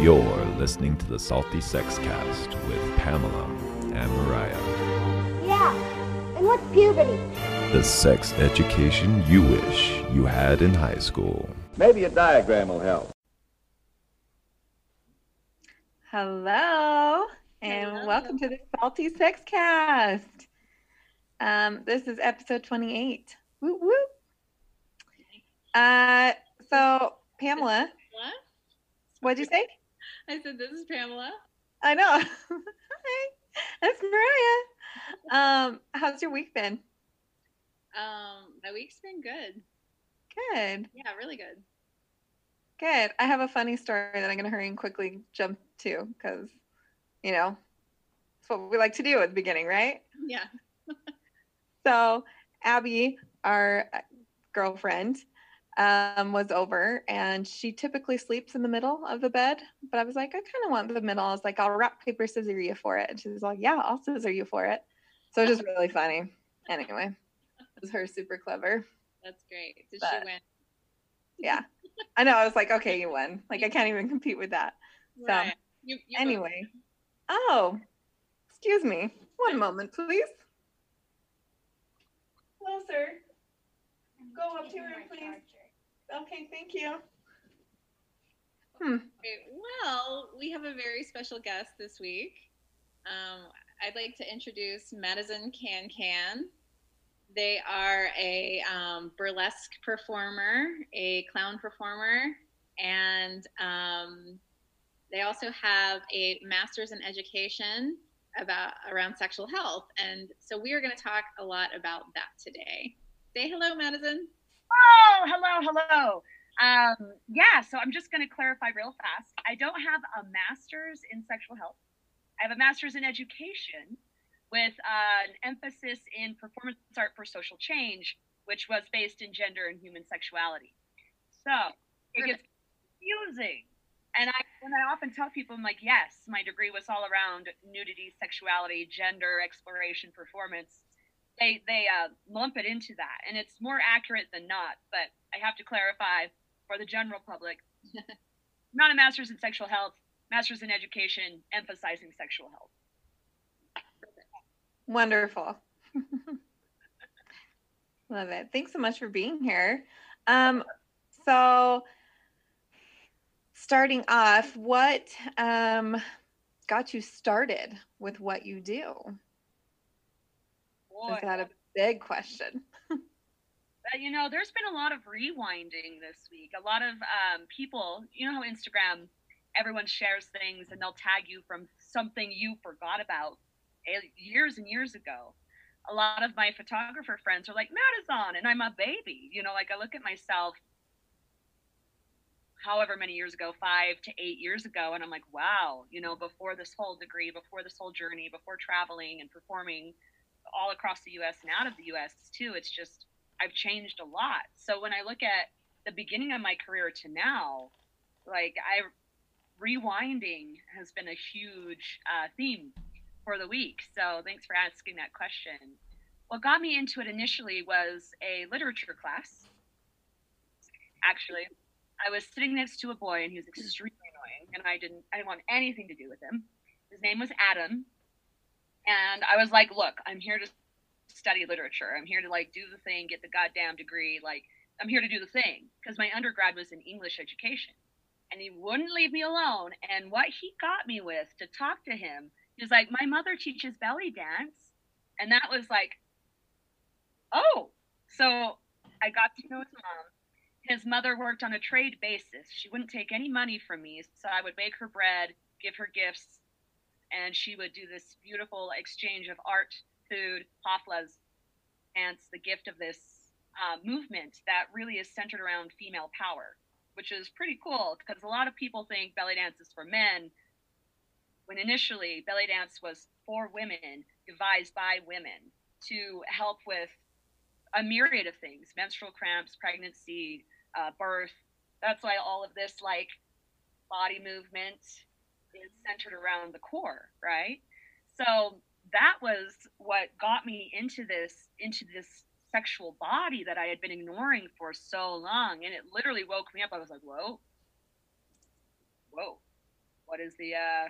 You're listening to the Salty Sex Cast with Pamela and Mariah. Yeah. And what's puberty? The sex education you wish you had in high school. Maybe a diagram will help. Hello, and Hello. welcome to the Salty Sex Cast. Um, this is episode 28. Woo woo. Uh, so Pamela, What? what'd you say? I said, this is Pamela. I know. Hi, that's Mariah. Um, how's your week been? Um, my week's been good. Good, Yeah, really good. good. I have a funny story that I'm gonna hurry and quickly jump to because, you know, it's what we like to do at the beginning, right? Yeah. So Abby, our uh, girlfriend, um, was over and she typically sleeps in the middle of the bed. But I was like, I kind of want the middle. I was like, I'll rock, paper, scissor you for it. And she was like, Yeah, I'll scissor you for it. So it was just really funny. Anyway, it was her super clever. That's great. Did But- she win? Yeah. I know. I was like, Okay, you won. Like, I can't even compete with that. So, Right. You, you anyway. win. Oh, excuse me. One moment, please. Closer. Go up to her, please. Okay, thank you. Hmm. Okay, Well, we have a very special guest this week. Um, I'd like to introduce Madison Can Can. They are a um, burlesque performer, a clown performer, and um, they also have a master's in education about around sexual health. And so we are going to talk a lot about that today. Say hello, Madison. Oh, hello, hello. Um, yeah, so I'm just going to clarify real fast. I don't have a master's in sexual health. I have a master's in education with uh, an emphasis in performance art for social change, which was based in gender and human sexuality. So it gets confusing. And I, when I often tell people, I'm like, yes, my degree was all around nudity, sexuality, gender, exploration, performance they they uh, lump it into that, and it's more accurate than not. But I have to clarify for the general public: not a master's in sexual health, master's in education, emphasizing sexual health. Wonderful. Love it. Thanks so much for being here. Um, so, starting off, what um, got you started with what you do? Boy, Is that a big question? you know, there's been a lot of rewinding this week. A lot of um, people, you know how Instagram, everyone shares things and they'll tag you from something you forgot about eh, years and years ago. A lot of my photographer friends are like, Madison, and I'm a baby. You know, like I look at myself however many years ago, five to eight years ago, and I'm like, wow, you know, before this whole degree, before this whole journey, before traveling and performing all across the US and out of the US too, it's just, I've changed a lot. So when I look at the beginning of my career to now, like I, rewinding has been a huge uh, theme for the week. So thanks for asking that question. What got me into it initially was a literature class. Actually, I was sitting next to a boy and he was extremely annoying, and I didn't I didn't want anything to do with him. His name was Adam, and I was like, "Look, I'm here to study literature. I'm here to like do the thing, get the goddamn degree. Like, I'm here to do the thing." Because my undergrad was in English education, and he wouldn't leave me alone. And what he got me with to talk to him, he was like, "My mother teaches belly dance," and that was like, "Oh." So I got to know his mom his mother worked on a trade basis. She wouldn't take any money from me, so I would bake her bread, give her gifts, and she would do this beautiful exchange of art, food, haflas, and it's the gift of this uh, movement that really is centered around female power, which is pretty cool because a lot of people think belly dance is for men, when initially belly dance was for women, devised by women to help with a myriad of things menstrual cramps, pregnancy, uh, birth. That's why all of this, like, body movement is centered around the core, right? So that was what got me into this, into this sexual body that I had been ignoring for so long. And it literally woke me up. I was like, whoa, whoa. what is the uh,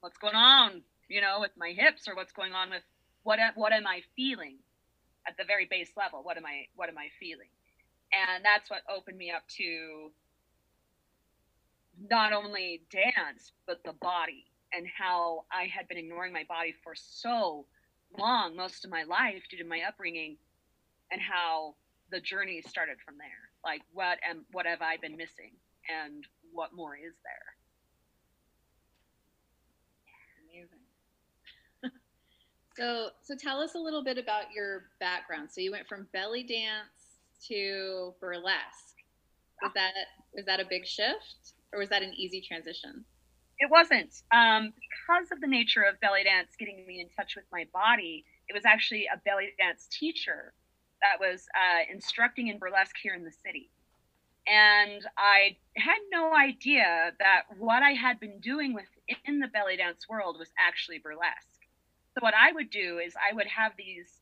what's going on, you know, with my hips or what's going on with what what am I feeling at the very base level? What am I what am I feeling? And that's what opened me up to not only dance but the body and how I had been ignoring my body for so long, most of my life due to my upbringing, and how the journey started from there. Like what am what have I been missing and what more is there? Amazing. so so tell us a little bit about your background. So you went from belly dance to burlesque. Was that was that a big shift or was that an easy transition? It wasn't. Um, because of the nature of belly dance getting me in touch with my body, it was actually a belly dance teacher that was uh, instructing in burlesque here in the city. And I had no idea that what I had been doing within the belly dance world was actually burlesque. So, what I would do is I would have these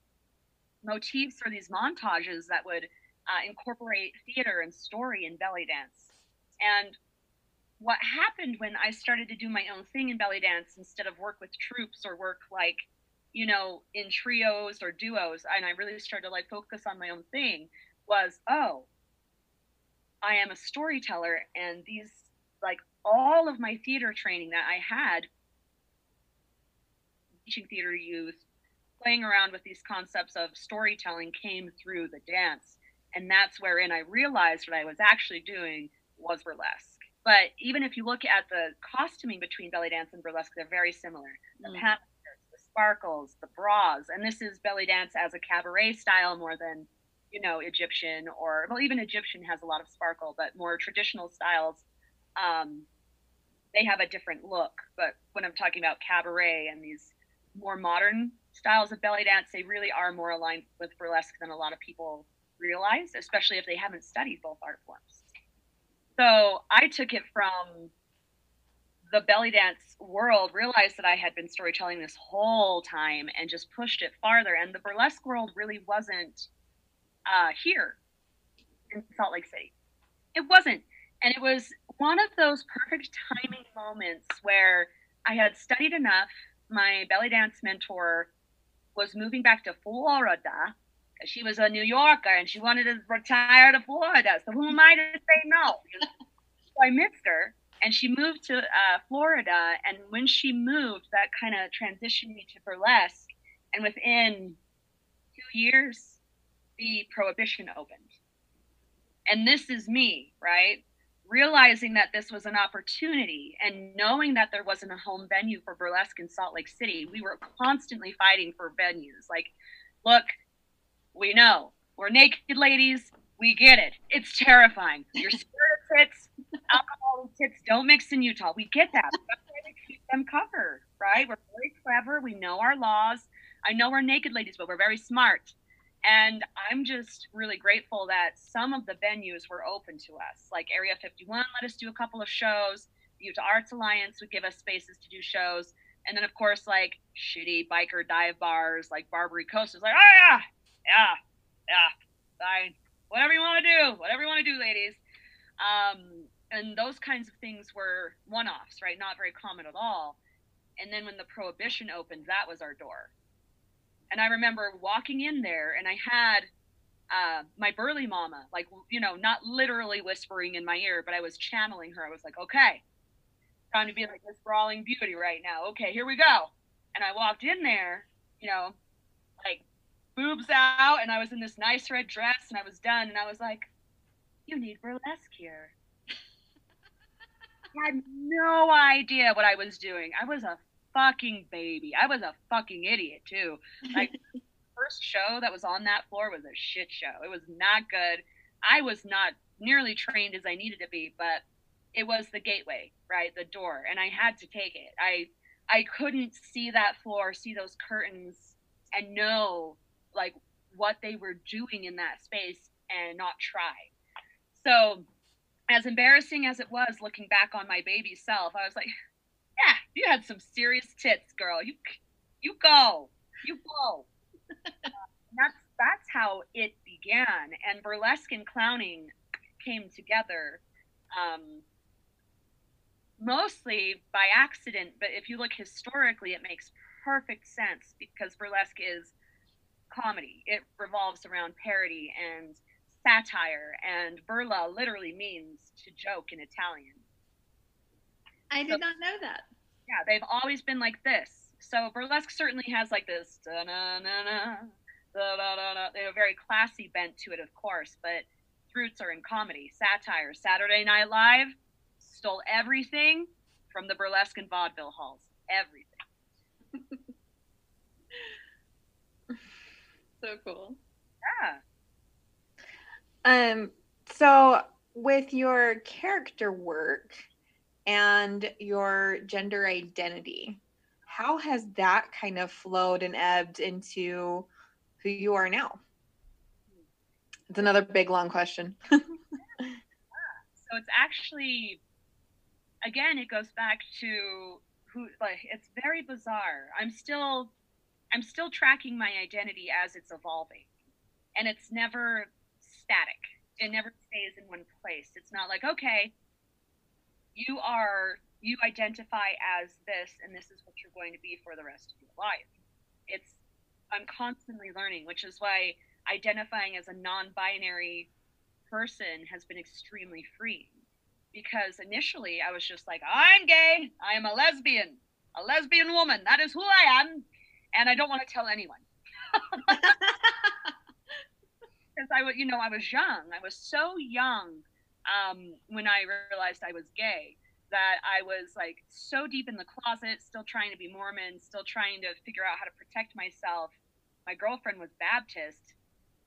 motifs or these montages that would uh, incorporate theater and story in belly dance. And what happened when I started to do my own thing in belly dance instead of work with troupes or work like you know, in trios or duos, and I really started to like focus on my own thing, was oh, I am a storyteller, and these like all of my theater training that I had, teaching theater youth, playing around with these concepts of storytelling came through the dance, and that's wherein I realized what I was actually doing was burlesque. But even if you look at the costuming between belly dance and burlesque, they're very similar. The mm Patterns, the sparkles, the bras, and this is belly dance as a cabaret style more than you know Egyptian or well even Egyptian has a lot of sparkle, but more traditional styles. Um, they have a different look. But when I'm talking about cabaret and these more modern styles of belly dance, they really are more aligned with burlesque than a lot of people realize, especially if they haven't studied both art forms. So I took it from the belly dance world realized that I had been storytelling this whole time and just pushed it farther. And the burlesque world really wasn't uh, here in Salt Lake City. It wasn't. And it was one of those perfect timing moments where I had studied enough. My belly dance mentor was moving back to Florida. She was a New Yorker and she wanted to retire to Florida. So who am I to say no? so I missed her and she moved to uh, Florida. And when she moved, that kind of transitioned me to burlesque. And within two years, the prohibition opened. And this is me, right? Realizing that this was an opportunity and knowing that there wasn't a home venue for burlesque in Salt Lake City, we were constantly fighting for venues. Like, look, we know we're naked ladies. We get it. It's terrifying. Scared of tits alcohol and tits don't mix in Utah. We get that. That's why they keep them covered, right? We're very clever. We know our laws. I know we're naked ladies, but we're very smart. And I'm just really grateful that some of the venues were open to us. Like Area 51 let us do a couple of shows. The Utah Arts Alliance would give us spaces to do shows. And then, of course, like shitty biker dive bars like Barbary Coast is like, oh, yeah, yeah, fine. Whatever you want to do, whatever you want to do, ladies. Um, and those kinds of things were one-offs right? Not very common at all. And then when the prohibition opened that was our door. And i remember walking in there and i had uh, my burly mama like you know not literally whispering in my ear but i was channeling her. I was like okay time to be like this brawling beauty right now. Okay here we go. And i walked in there you know boobs out and i was in this nice red dress and i was done and i was like you need burlesque here I had no idea what I was doing. I was a fucking baby. I was a fucking idiot too. Like first show that was on that floor was a shit show. It was not good. I was not nearly trained as I needed to be, but it was the gateway, right? The door, and I had to take it. I I couldn't see that floor, see those curtains, and know like what they were doing in that space and not try. So as embarrassing as it was looking back on my baby self, I was like, yeah, you had some serious tits, girl. You you go. You go. that's that's how it began. And burlesque and clowning came together um, mostly by accident, but if you look historically, it makes perfect sense because burlesque is comedy. It revolves around parody and satire, and burla literally means to joke in Italian. I did so, not know that. Yeah, they've always been like this. So burlesque certainly has like this da na na na da da da da. They have a very classy bent to it, of course, but roots are in comedy, satire. Saturday Night Live stole everything from the burlesque and vaudeville halls. Everything. so cool. Yeah. Um. So with your character work and your gender identity, how has that kind of flowed and ebbed into who you are now? It's another big long question. so it's actually again it goes back to who like it's very bizarre. I'm still I'm still tracking my identity as it's evolving. And it's never static. It never stays in one place. It's not like, okay, you are you identify as this and this is what you're going to be for the rest of your life. It's I'm constantly learning, which is why identifying as a non-binary person has been extremely freeing because initially I was just like, I'm gay, I am a lesbian, a lesbian woman, that is who I am, and I don't want to tell anyone. Because I was, you know, I was young. I was so young um, when I realized I was gay that I was like so deep in the closet, still trying to be Mormon, still trying to figure out how to protect myself. My girlfriend was Baptist.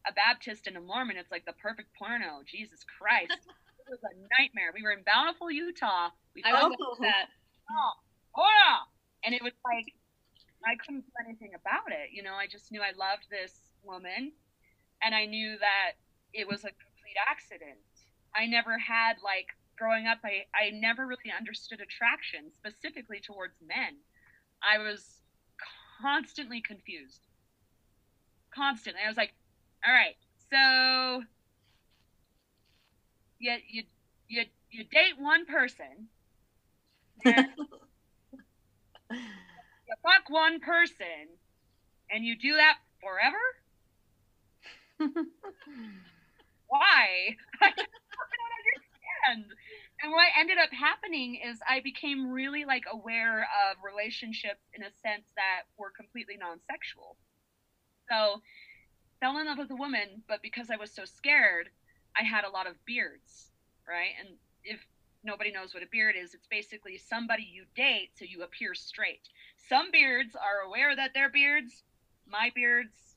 A Baptist and a Mormon, it's like the perfect porno. Jesus Christ. it was a nightmare. We were in Bountiful, Utah. We I was that. Oh, oh yeah. And it was like I couldn't do anything about it. You know, I just knew I loved this woman and I knew that it was a complete accident. I never had like growing up I, I never really understood attraction specifically towards men. I was constantly confused. Constantly. I was like, all right, so you you you you date one person and fuck one person and you do that forever? Why? I don't understand. And what ended up happening is I became really like aware of relationships in a sense that were completely non-sexual. So fell in love with a woman, but because I was so scared, I had a lot of beards, right? And if nobody knows what a beard is, it's basically somebody you date so you appear straight. Some beards are aware that they're beards. My beards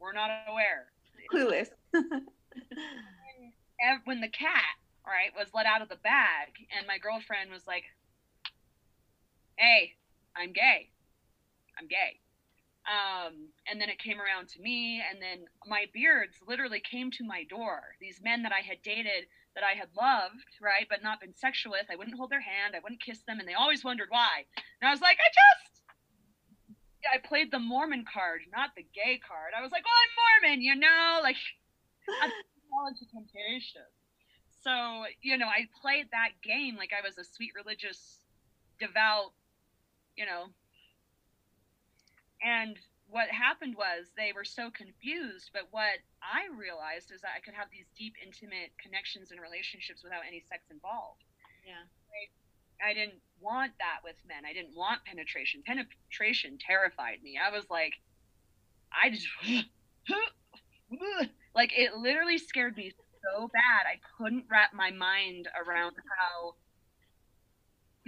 were not aware. Clueless. when the cat, right, was let out of the bag, and my girlfriend was like, "Hey, I'm gay. I'm gay." Um, and then it came around to me, and then my beards literally came to my door. These men that I had dated, that I had loved, right, but not been sexual with, I wouldn't hold their hand, I wouldn't kiss them, and they always wondered why. And I was like, I just, I played the Mormon card, not the gay card. I was like, oh, I'm Mormon, you know, like, I'm into temptation. So, you know, I played that game like I was a sweet religious, devout, you know, and what happened was they were so confused but what i realized is that i could have these deep intimate connections and relationships without any sex involved. Yeah. I, I didn't want that with men. I didn't want penetration. Penetration terrified me. I was like i just like it literally scared me so bad i couldn't wrap my mind around how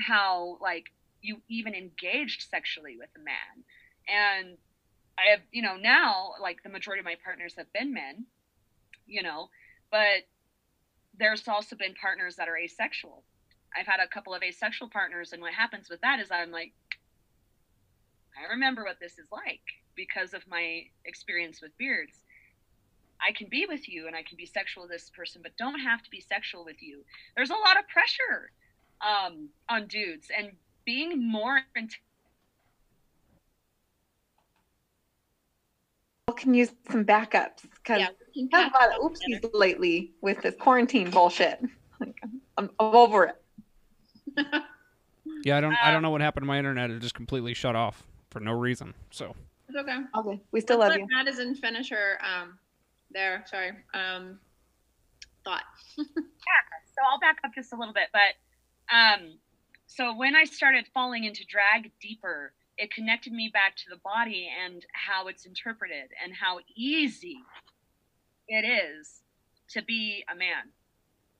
how like you even engaged sexually with a man. And I have, you know, now like the majority of my partners have been men, you know, but there's also been partners that are asexual. I've had a couple of asexual partners, and what happens with that is I'm like, I remember what this is like because of my experience with beards. I can be with you and I can be sexual with this person, but don't have to be sexual with you. There's a lot of pressure um, on dudes, and being more can use some backups because yeah, I've had a lot of oopsies lately with this quarantine bullshit. Like, I'm, I'm over it. Yeah, I don't. I Um, don't know what happened to my internet. It just completely shut off for no reason. So It's okay. Okay. We still Let's love let you. Madison finish her um there, sorry. Um thought. Yeah. So I'll back up just a little bit, but um, so when I started falling into drag deeper, it connected me back to the body and how it's interpreted and how easy it is to be a man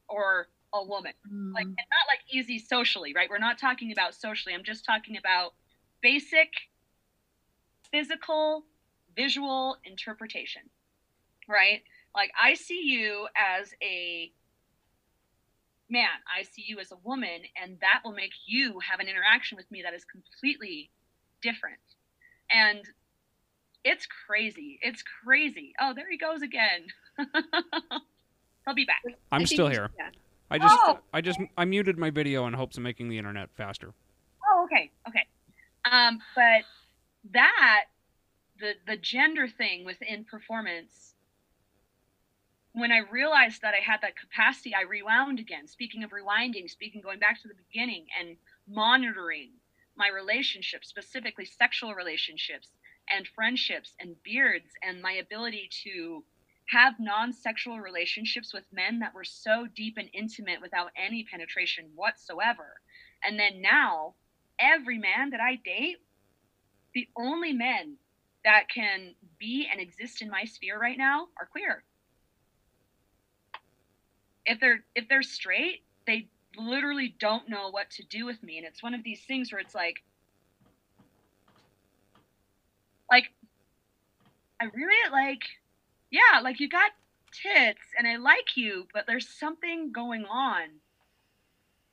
or a woman. Hmm. Like, and not like easy socially, right? We're not talking about socially. I'm just talking about basic physical, visual interpretation, right? Like, I see you as a man, I see you as a woman, and that will make you have an interaction with me that is completely different. And it's crazy. It's crazy. Oh, there he goes again. He'll be back. I'm still here. yeah. I just, Oh. I just, I muted my video in hopes of making the internet faster. Oh, okay, okay. Um, but that the the gender thing within performance, when I realized that I had that capacity, I rewound again. Speaking of rewinding, speaking going back to the beginning and monitoring my relationships, specifically sexual relationships and friendships and beards, and my ability to have non-sexual relationships with men that were so deep and intimate without any penetration whatsoever. And then now, every man that I date, the only men that can be and exist in my sphere right now are queer. If they're if they're straight, they literally don't know what to do with me. And it's one of these things where it's like like I really like yeah, like you got tits and I like you, but there's something going on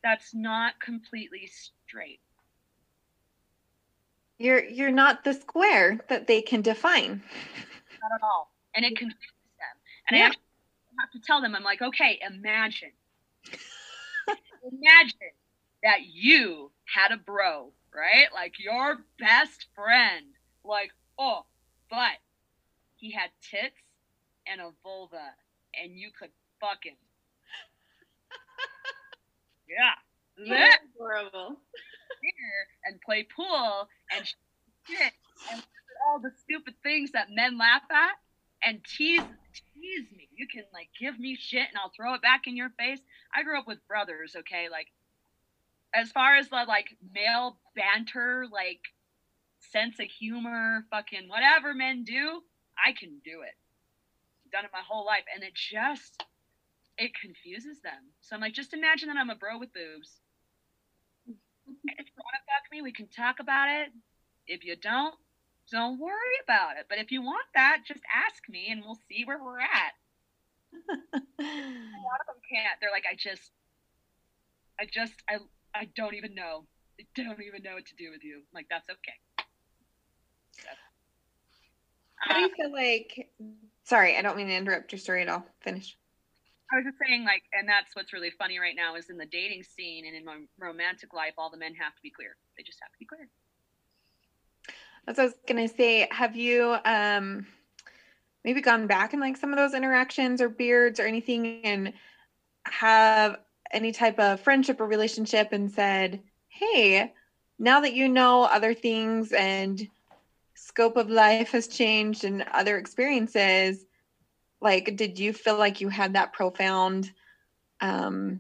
that's not completely straight. You're you're not the square that they can define. Not at all. And it confuses them. And I Yeah. actually have to tell them, I'm like, okay, imagine. Imagine that you had a bro, right? Like your best friend. Like, oh, but he had tits and a vulva and you could fuck him. yeah. That Horrible. and play pool and shit and all the stupid things that men laugh at and tease tease me. You can like give me shit and I'll throw it back in your face. I grew up with brothers, okay? Like as far as the like male banter, like sense of humor, fucking whatever men do, I can do it. Done it my whole life and it just it confuses them. So I'm like, just imagine that I'm a bro with boobs if you want to fuck me, we can talk about it. If you don't, don't worry about it. But if you want that, just ask me and we'll see where we're at. A lot of them can't. They're like, I just, I just, I, I don't even know. I don't even know what to do with you. I'm like, that's okay. That's- How do you Uh, feel like? Sorry, I don't mean to interrupt your story at all. Finish. I was just saying, like, and that's what's really funny right now is in the dating scene and in my romantic life, all the men have to be clear. They just have to be clear. That's what I was gonna say. Have you um maybe gone back in like some of those interactions or beards or anything and have any type of friendship or relationship and said, Hey, now that you know other things and scope of life has changed and other experiences, like did you feel like you had that profound um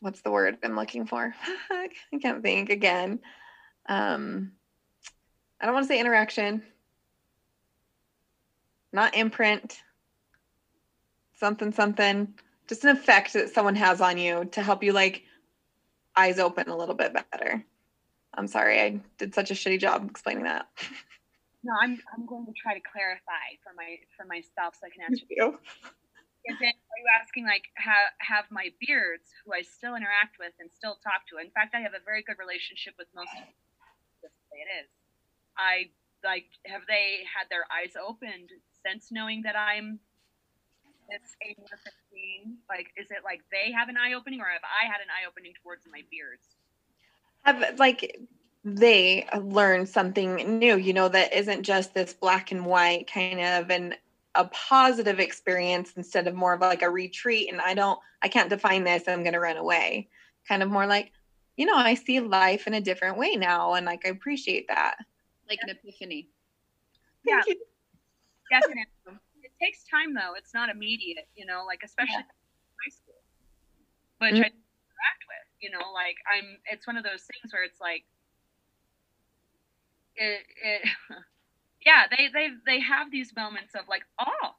what's the word I'm looking for? I can't think again. Um I don't want to say interaction, not imprint, something, something, just an effect that someone has on you to help you like eyes open a little bit better. I'm sorry, I did such a shitty job explaining that. No, I'm, I'm going to try to clarify for my for myself so I can answer you. Are you asking like have have my beards who I still interact with and still talk to? In fact, I have a very good relationship with most of them. It is. I like have they had their eyes opened since knowing that I'm this age of 15? Like, is it like they have an eye opening or have I had an eye opening towards my beards? Have like they learned something new, you know, that isn't just this black and white kind of and a positive experience instead of more of like a retreat and I don't I can't define this, I'm gonna run away. Kind of more like, you know, I see life in a different way now. And like, I appreciate that. Like an epiphany. Thank Yeah. Definitely. It takes time though. It's not immediate, you know, like especially in high school. Which Mhm. I interact with, you know, like I'm it's one of those things where it's like it, it yeah, they they they have these moments of like, oh,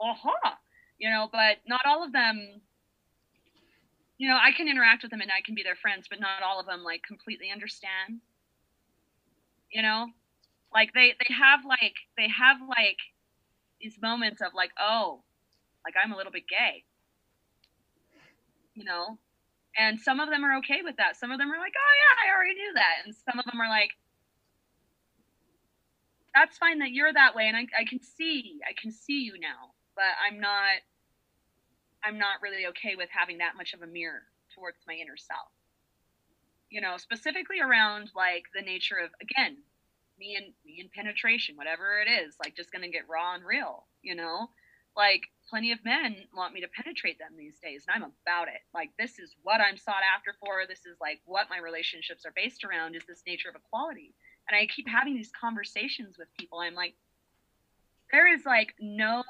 aha, you know, but not all of them you know, I can interact with them and I can be their friends, but not all of them like completely understand. You know? Like they they have like they have like these moments of like, oh, like I'm a little bit gay. You know? And some of them are okay with that. Some of them are like, oh yeah, I already knew that. And some of them are like, that's fine that you're that way and I, I can see I can see you now. But I'm not I'm not really okay with having that much of a mirror towards my inner self. You know, specifically around like the nature of again, me and me and penetration, whatever it is, like just gonna get raw and real, you know? Like plenty of men want me to penetrate them these days, and I'm about it. Like this is what I'm sought after for. This is like what my relationships are based around is this nature of equality. And I keep having these conversations with people. I'm like, there is like no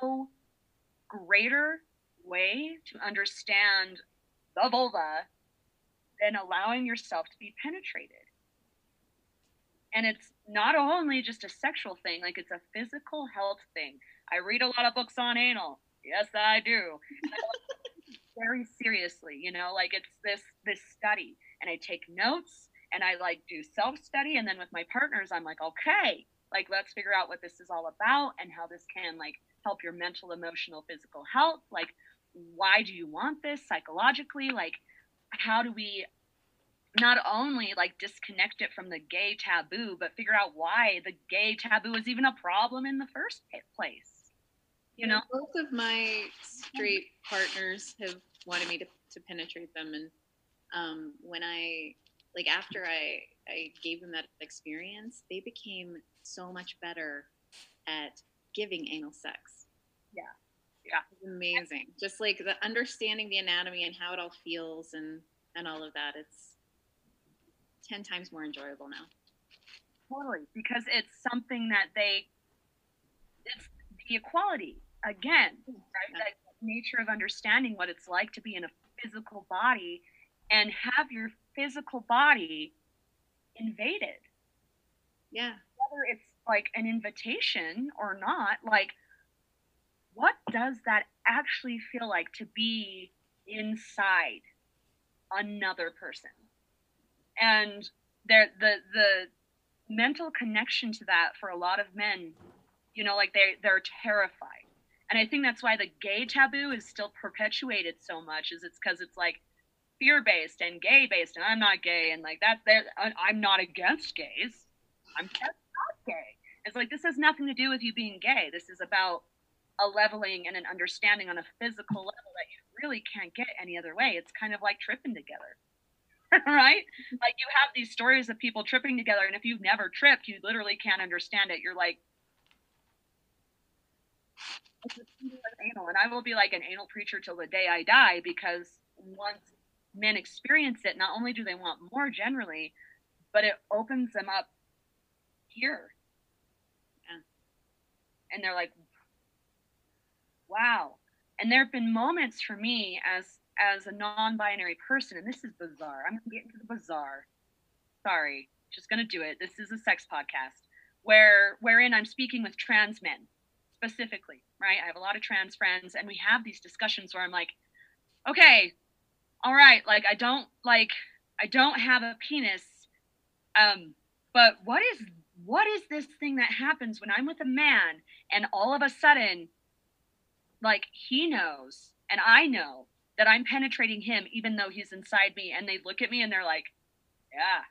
greater way to understand the vulva than allowing yourself to be penetrated. And it's not only just a sexual thing, like it's a physical health thing. I read a lot of books on anal. Yes, I do. Very seriously, you know, like it's this this study and I take notes and I like do self-study and then with my partners I'm like, "Okay, like let's figure out what this is all about and how this can like help your mental, emotional, physical health. Like why do you want this psychologically? Like how do we not only like disconnect it from the gay taboo, but figure out why the gay taboo is even a problem in the first place. You know, both of my straight partners have wanted me to, to penetrate them, and um, when I like after I I gave them that experience, they became so much better at giving anal sex. Yeah. Yeah. Amazing. Just like the understanding the anatomy and how it all feels and and all of that. It's ten times more enjoyable now. totally, because it's something that they, it's the equality again, right? That nature of understanding what it's like to be in a physical body and have your physical body invaded. Yeah. whether it's like an invitation or not, like what does that actually feel like to be inside another person? And there the the mental connection to that for a lot of men, you know, like they they're terrified. And I think that's why the gay taboo is still perpetuated so much is it's because it's like fear based and gay based and I'm not gay and like that there I'm not against gays. I'm just not gay. It's like this has nothing to do with you being gay. This is about a leveling and an understanding on a physical level that you really can't get any other way. It's kind of like tripping together. right? Like you have these stories of people tripping together, and if you've never tripped, you literally can't understand it. You're like, anal, and I will be like an anal preacher till the day I die because once men experience it, not only do they want more generally, but it opens them up here. Yeah. And they're like, wow. And there have been moments for me as as a non-binary person, and this is bizarre. I'm gonna get into the bizarre. Sorry, just gonna do it. This is a sex podcast where wherein I'm speaking with trans men specifically, right? I have a lot of trans friends, and we have these discussions where I'm like, okay, all right, like I don't like I don't have a penis, um, but what is what is this thing that happens when I'm with a man and all of a sudden, like he knows and I know that I'm penetrating him even though he's inside me, and they look at me and they're like, yeah,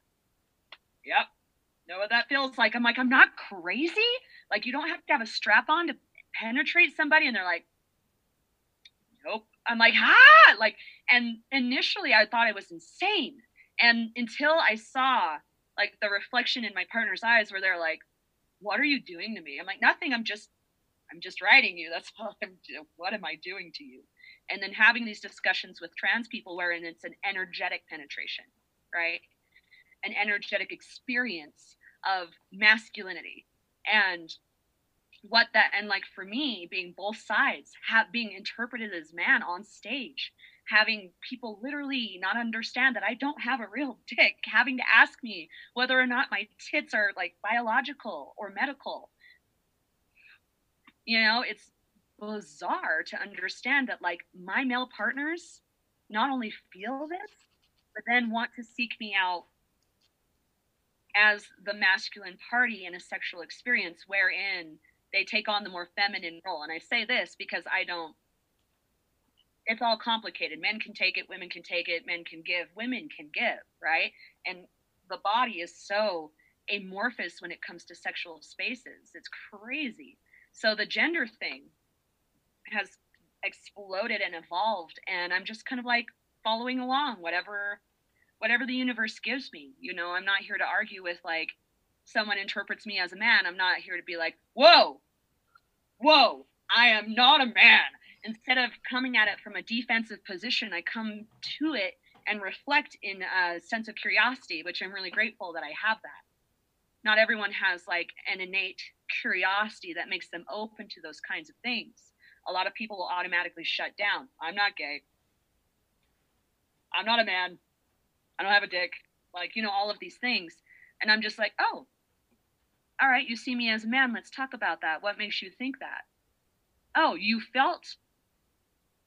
yep, know what that feels like. I'm like, I'm not crazy. Like you don't have to have a strap on to penetrate somebody, and they're like, nope. I'm like, ah, like, and initially I thought I was insane, and until I saw like the reflection in my partner's eyes where they're like, what are you doing to me? I'm like, nothing. I'm just, I'm just writing you. That's all I'm. do- What am I doing to you? And then having these discussions with trans people wherein it's an energetic penetration, right? an energetic experience of masculinity and what that and like for me being both sides have being interpreted as man on stage having people literally not understand that I don't have a real dick, having to ask me whether or not my tits are like biological or medical. You know, it's bizarre to understand that like my male partners not only feel this, but then want to seek me out as the masculine party in a sexual experience wherein they take on the more feminine role. And I say this because I don't it's all complicated. Men can take it, women can take it, men can give, women can give, right? And the body is so amorphous when it comes to sexual spaces. It's crazy. So the gender thing has exploded and evolved and I'm just kind of like following along whatever whatever the universe gives me. You know, I'm not here to argue with like someone interprets me as a man. I'm not here to be like, "Whoa. Whoa, I am not a man instead of coming at it from a defensive position, I come to it and reflect in a sense of curiosity, which I'm really grateful that I have that. Not everyone has like an innate curiosity that makes them open to those kinds of things. A lot of people will automatically shut down. I'm not gay. I'm not a man. I don't have a dick. Like, you know, all of these things. And I'm just like, oh, all right, you see me as a man. Let's talk about that. What makes you think that? Oh, you felt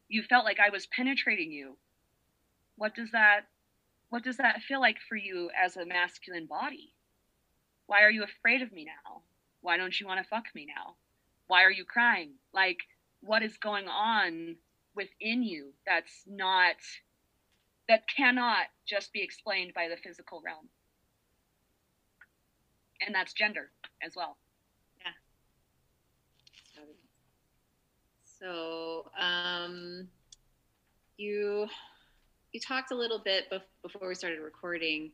you felt like I was penetrating you. What does that what does that feel like for you as a masculine body? Why are you afraid of me now? Why don't you want to fuck me now? Why are you crying? Like what is going on within you that's not that cannot just be explained by the physical realm. And that's gender as well. Yeah. So um, you you talked a little bit bef- before we started recording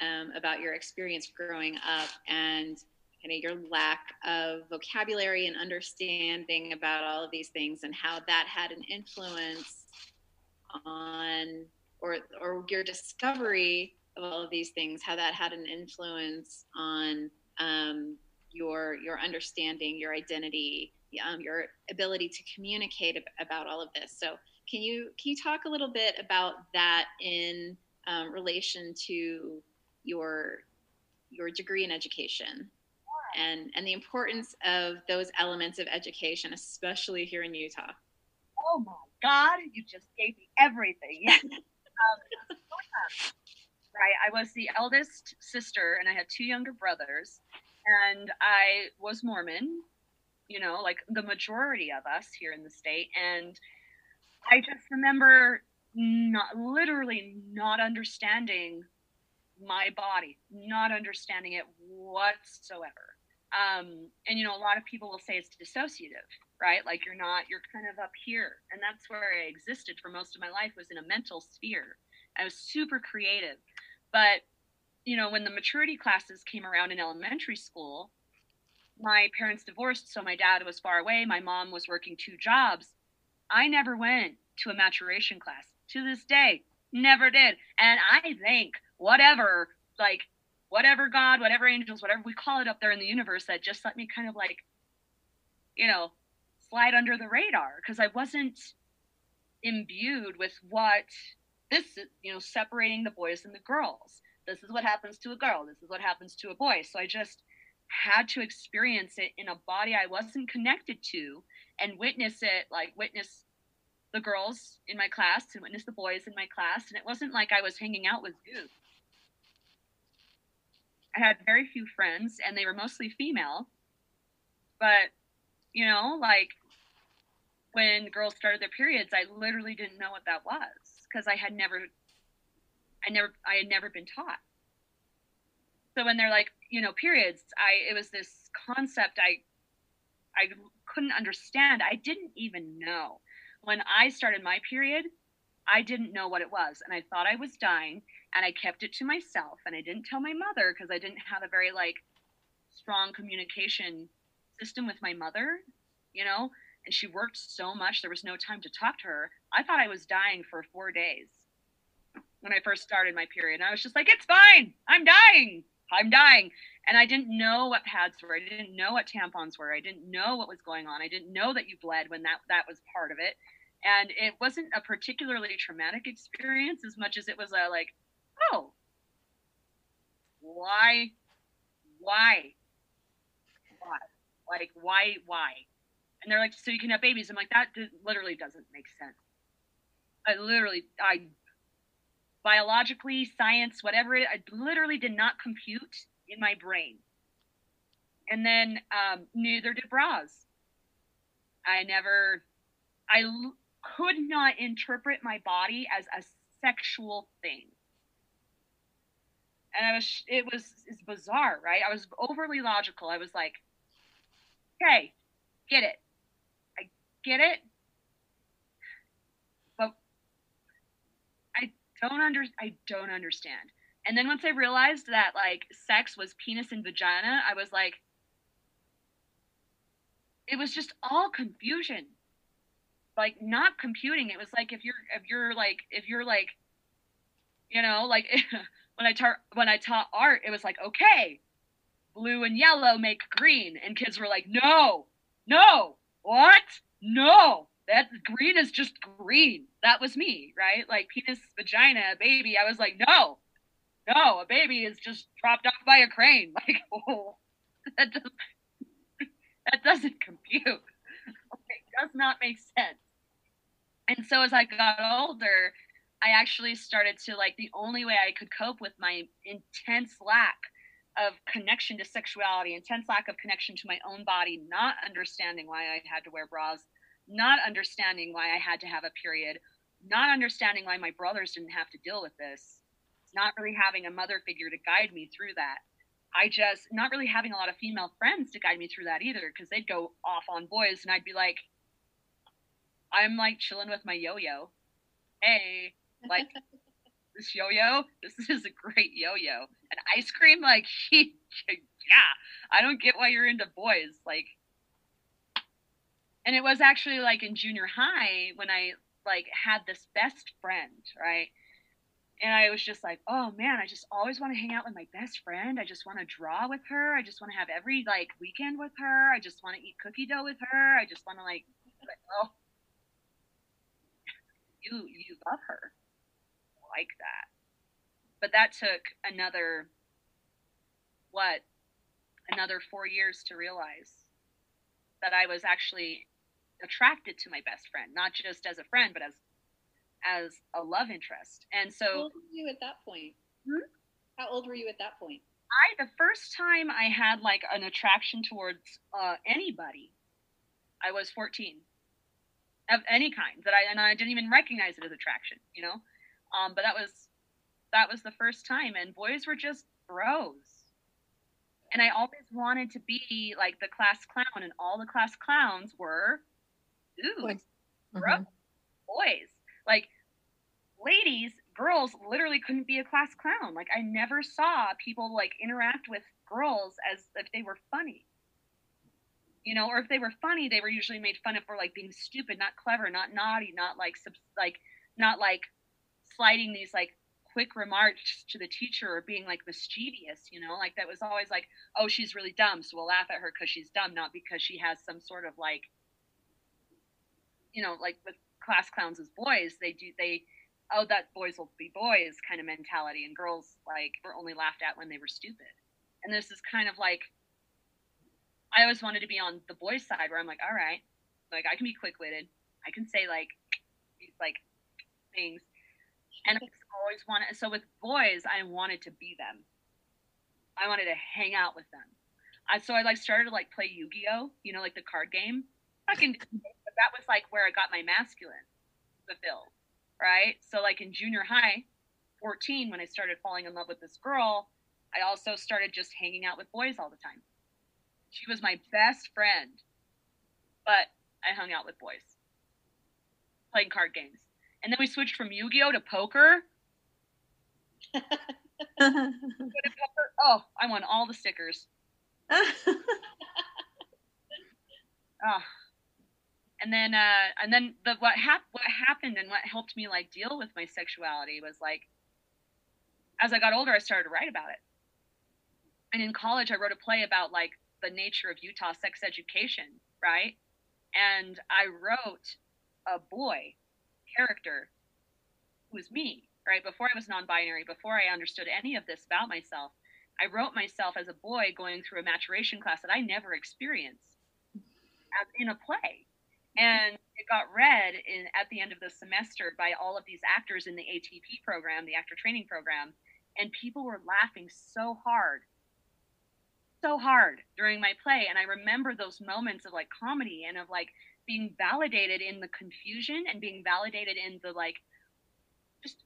um, about your experience growing up and kind of your lack of vocabulary and understanding about all of these things and how that had an influence on or or your discovery of all of these things how that had an influence on um, your your understanding your identity um, your ability to communicate about all of this. So can you can you talk a little bit about that in um, relation to your your degree in education and and the importance of those elements of education, especially here in Utah? Oh my God, you just gave me everything. um, right, I was the eldest sister, and I had two younger brothers, and I was Mormon you know, like the majority of us here in the state. And I just remember not literally not understanding my body, not understanding it whatsoever. Um, and you know, a lot of people will say it's dissociative, right? Like you're not, you're kind of up here, and that's where I existed for most of my life was in a mental sphere. I was super creative, but you know, when the maturity classes came around in elementary school, my parents divorced, so my dad was far away. My mom was working two jobs. I never went to a maturation class to this day. Never did. And I think whatever, like, whatever God, whatever angels, whatever we call it up there in the universe, that just let me kind of like, you know, slide under the radar because I wasn't imbued with what this, is, you know, separating the boys and the girls. This is what happens to a girl. This is what happens to a boy. So I just, had to experience it in a body I wasn't connected to and witness it, like witness the girls in my class and witness the boys in my class. And it wasn't like I was hanging out with dudes. I had very few friends and they were mostly female. But, you know, like when girls started their periods, I literally didn't know what that was because I had never, I never, I had never been taught. So when they're like, you know, periods, I it was this concept I I couldn't understand. I didn't even know. When I started my period, I didn't know what it was and I thought I was dying and I kept it to myself and I didn't tell my mother because I didn't have a very like strong communication system with my mother, you know, and she worked so much there was no time to talk to her. I thought I was dying for 4 days. when I first started my period. I was just like, it's fine. I'm dying. I'm dying. And I didn't know what pads were. I didn't know what tampons were. I didn't know what was going on. I didn't know that you bled when that that was part of it. And it wasn't a particularly traumatic experience as much as it was a like, oh, why, why, why, like why, why? And they're like, so you can have babies. I'm like, that literally doesn't make sense. I literally, I biologically, science, whatever it, I literally did not compute in my brain. And then um, neither did bras. I never, I l- could not interpret my body as a sexual thing. And I was, it was, it's bizarre, right? I was overly logical. I was like, okay, get it. I get it. But I don't under, I don't understand. And then once I realized that like sex was penis and vagina, I was like, it was just all confusion. Like not computing. It was like if you're if you're like if you're like, you know, like when I taught when I taught art, it was like okay, blue and yellow make green, and kids were like, no, no, what? No, that green is just green. That was me, right? Like penis, vagina, baby. I was like, no, no, a baby is just dropped off by a crane. Like, oh, that doesn't, that doesn't compute. Okay, does not make sense. And so as I got older, I actually started to like the only way I could cope with my intense lack of connection to sexuality, intense lack of connection to my own body, not understanding why I had to wear bras, not understanding why I had to have a period, not understanding why my brothers didn't have to deal with this, not really having a mother figure to guide me through that. I just not really having a lot of female friends to guide me through that either because they'd go off on boys and I'd be like, I'm like chilling with my yo-yo. Hey, like this yo-yo, this is a great yo-yo. And ice cream, like, yeah, I don't get why you're into boys. Like, and it was actually like in junior high when I like had this best friend, right? And I was just like, oh man, I just always want to hang out with my best friend. I just want to draw with her. I just want to have every like weekend with her. I just want to eat cookie dough with her. I just want to like, like oh, you you love her like that. But that took another what another four years to realize that I was actually attracted to my best friend, not just as a friend, but as as a love interest. And so, How old were you at that point? Hmm? How old were you at that point? I the first time I had like an attraction towards uh, anybody, I was 14 of any kind that I and I didn't even recognize it as attraction, you know. Um, but that was that was the first time, and boys were just bros. And I always wanted to be like the class clown, and all the class clowns were dudes, Boys. bro, Mhm. boys. Like ladies, girls literally couldn't be a class clown. Like I never saw people like interact with girls as if they were funny. You know, or if they were funny, they were usually made fun of for like being stupid, not clever, not naughty, not like sub- like not like sliding these like quick remarks to the teacher or being like mischievous, you know, like that was always like, oh, she's really dumb, so we'll laugh at her because she's dumb, not because she has some sort of like, you know, like with class clowns as boys, they do they, oh, that boys will be boys kind of mentality, and girls like were only laughed at when they were stupid, and this is kind of like, I always wanted to be on the boys' side where I'm like, all right, like I can be quick witted, I can say like like things and I always wanted. So with boys, I wanted to be them. I wanted to hang out with them. I, so I like started to like play Yu-Gi-Oh. You know, like the card game. But that was like where I got my masculine fulfilled, right? So like in junior high, 14, when I started falling in love with this girl, I also started just hanging out with boys all the time. She was my best friend, but I hung out with boys, playing card games. And then we switched from Yu-Gi-Oh to poker. Oh, I won all the stickers. Oh. And then uh and then the what hap- what happened and what helped me like deal with my sexuality was like as I got older, I started to write about it. And in college, I wrote a play about like the nature of Utah sex education, right? And I wrote a boy character was me, right? Before I was non binary, before I understood any of this about myself, I wrote myself as a boy going through a maturation class that I never experienced as in a play. And it got read in, at the end of the semester by all of these actors in the ATP program, the actor training program, and people were laughing so hard, so hard during my play. And I remember those moments of like comedy and of like being validated in the confusion and being validated in the like just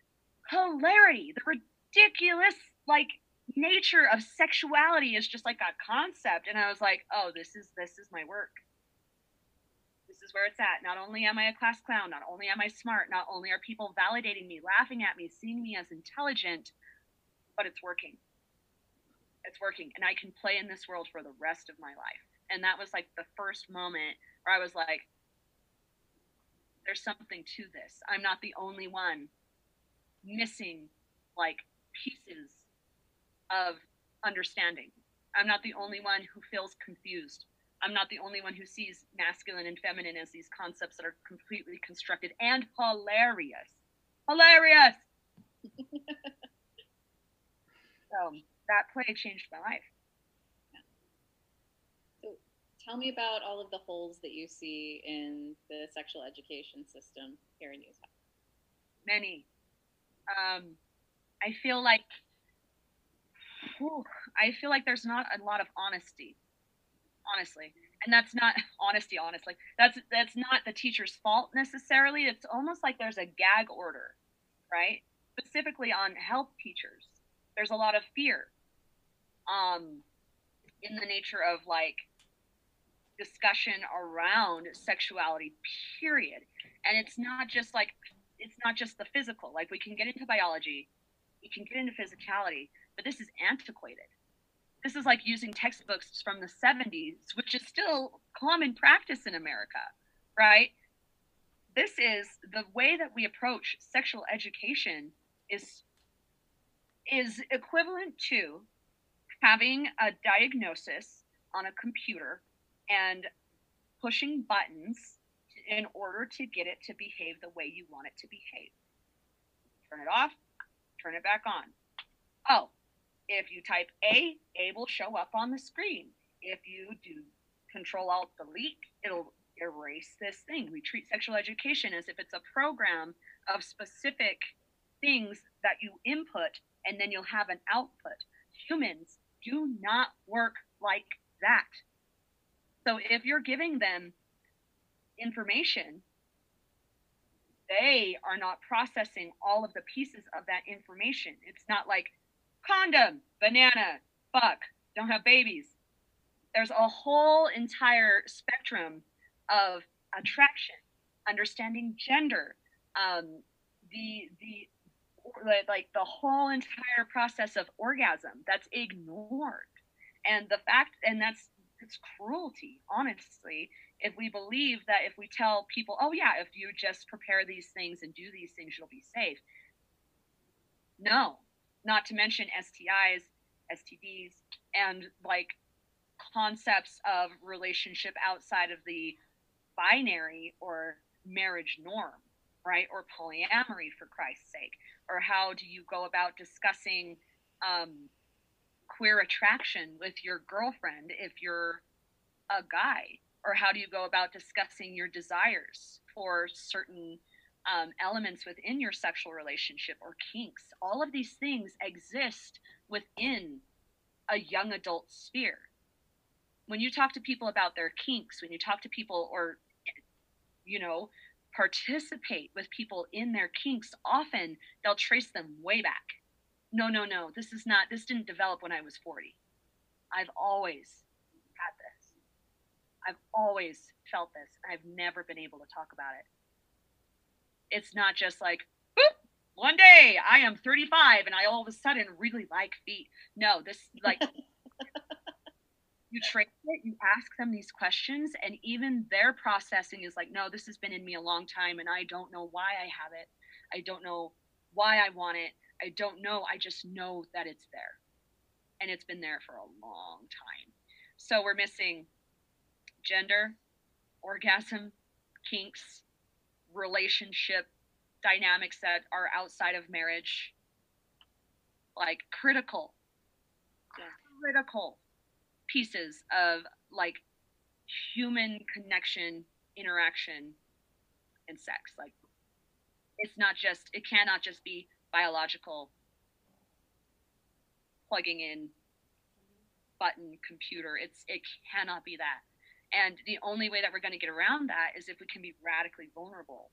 hilarity, the ridiculous like nature of sexuality is just like a concept. And I was like, oh, this is this is my work this is where it's at. Not only am I a class clown, not only am I smart, not only are people validating me, laughing at me, seeing me as intelligent, but it's working. It's working. And I can play in this world for the rest of my life. And that was like the first moment where I was like, there's something to this. I'm not the only one missing like pieces of understanding. I'm not the only one who feels confused. I'm not the only one who sees masculine and feminine as these concepts that are completely constructed and hilarious. Hilarious. so that play changed my life. Tell me about all of the holes that you see in the sexual education system here in Utah. Many. Um, I feel like whew, I feel like there's not a lot of honesty honestly. And that's not honesty honestly. That's that's not the teacher's fault necessarily. It's almost like there's a gag order right? Specifically on health teachers. There's a lot of fear um in the nature of like discussion around sexuality period. And it's not just like it's not just the physical. Like we can get into biology we can get into physicality but this is antiquated. This is like using textbooks from the 70s, which is still common practice in America, right? This is the way that we approach sexual education is is equivalent to having a diagnosis on a computer and pushing buttons in order to get it to behave the way you want it to behave. Turn it off, turn it back on. Oh, if you type A, A will show up on the screen. If you do Control Alt Delete, it'll erase this thing. We treat sexual education as if it's a program of specific things that you input and then you'll have an output. Humans do not work like that. So if you're giving them information, they are not processing all of the pieces of that information. It's not like condom, banana, fuck, don't have babies. There's a whole entire spectrum of attraction, understanding gender, um, the the like the whole entire process of orgasm that's ignored, and the fact and that's it's cruelty, honestly. If we believe that if we tell people, oh yeah, if you just prepare these things and do these things, you'll be safe. No, not to mention STIs, STDs, and like concepts of relationship outside of the binary or marriage norm, right? Or polyamory, for Christ's sake. Or how do you go about discussing um, queer attraction with your girlfriend if you're a guy? Or how do you go about discussing your desires for certain um, elements within your sexual relationship or kinks. All of these things exist within a young adult sphere. When you talk to people about their kinks, when you talk to people or, you know, participate with people in their kinks, often they'll trace them way back. No, no, no, this is not, this didn't develop when I was 40. I've always had this. I've always felt this. I've never been able to talk about it it's not just like, one day I am 35 and I all of a sudden really like feet. No, this like you train it, you ask them these questions, and even their processing is like, no, this has been in me a long time and I don't know why I have it. I don't know why I want it. I don't know. I just know that it's there. And it's been there for a long time. So we're missing gender, orgasm, kinks, relationship dynamics that are outside of marriage, like critical, critical pieces of like human connection, interaction, and sex. Like it's not just it cannot just be biological plugging in button computer. It's it cannot be that. And the only way that we're going to get around that is if we can be radically vulnerable